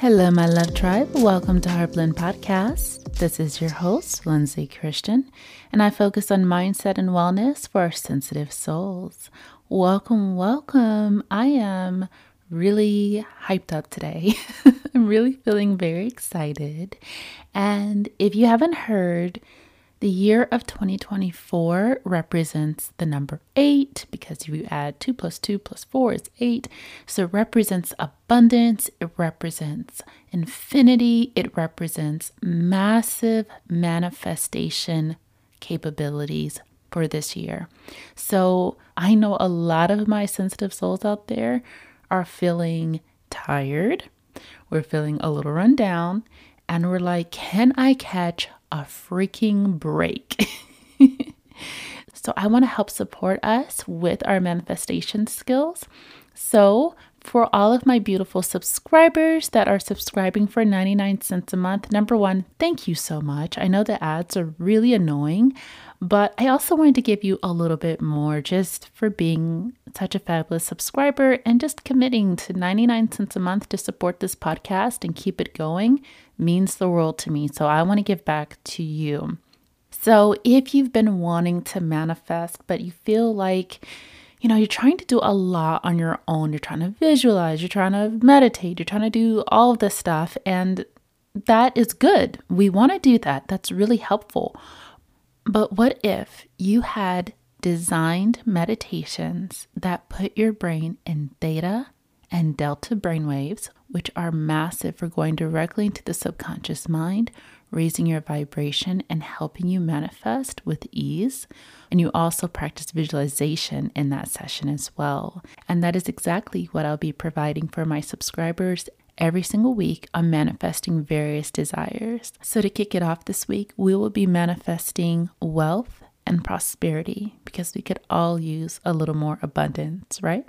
Hello, my love tribe. Welcome to Heartblend Podcast. This is your host, Lindsay Christian, and I focus on mindset and wellness for our sensitive souls. Welcome, welcome. I am really hyped up today. I'm really feeling very excited. And if you haven't heard, the year of 2024 represents the number eight because you add two plus two plus four is eight. So it represents abundance, it represents infinity, it represents massive manifestation capabilities for this year. So I know a lot of my sensitive souls out there are feeling tired, we're feeling a little run down, and we're like, can I catch a freaking break. so, I want to help support us with our manifestation skills. So, for all of my beautiful subscribers that are subscribing for 99 cents a month, number one, thank you so much. I know the ads are really annoying, but I also wanted to give you a little bit more just for being such a fabulous subscriber and just committing to 99 cents a month to support this podcast and keep it going means the world to me. So I want to give back to you. So if you've been wanting to manifest, but you feel like, you know, you're trying to do a lot on your own, you're trying to visualize, you're trying to meditate, you're trying to do all of this stuff, and that is good. We want to do that. That's really helpful. But what if you had designed meditations that put your brain in theta and delta brainwaves, which are massive for going directly into the subconscious mind, raising your vibration and helping you manifest with ease. And you also practice visualization in that session as well. And that is exactly what I'll be providing for my subscribers every single week on manifesting various desires. So, to kick it off this week, we will be manifesting wealth and prosperity because we could all use a little more abundance, right?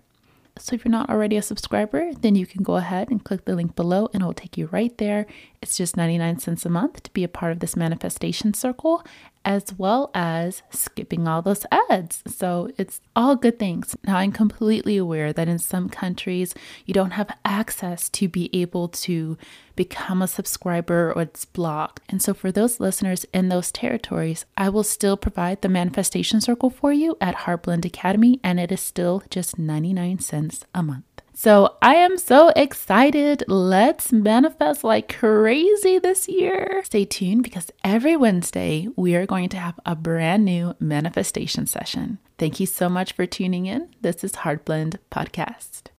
So if you're not already a subscriber, then you can go ahead and click the link below and it will take you right there. It's just 99 cents a month to be a part of this manifestation circle, as well as skipping all those ads. So it's all good things. Now, I'm completely aware that in some countries, you don't have access to be able to become a subscriber or it's blocked. And so, for those listeners in those territories, I will still provide the manifestation circle for you at Heartblend Academy, and it is still just 99 cents a month. So I am so excited. Let's manifest like crazy this year. Stay tuned because every Wednesday we are going to have a brand new manifestation session. Thank you so much for tuning in. This is Heartblend Podcast.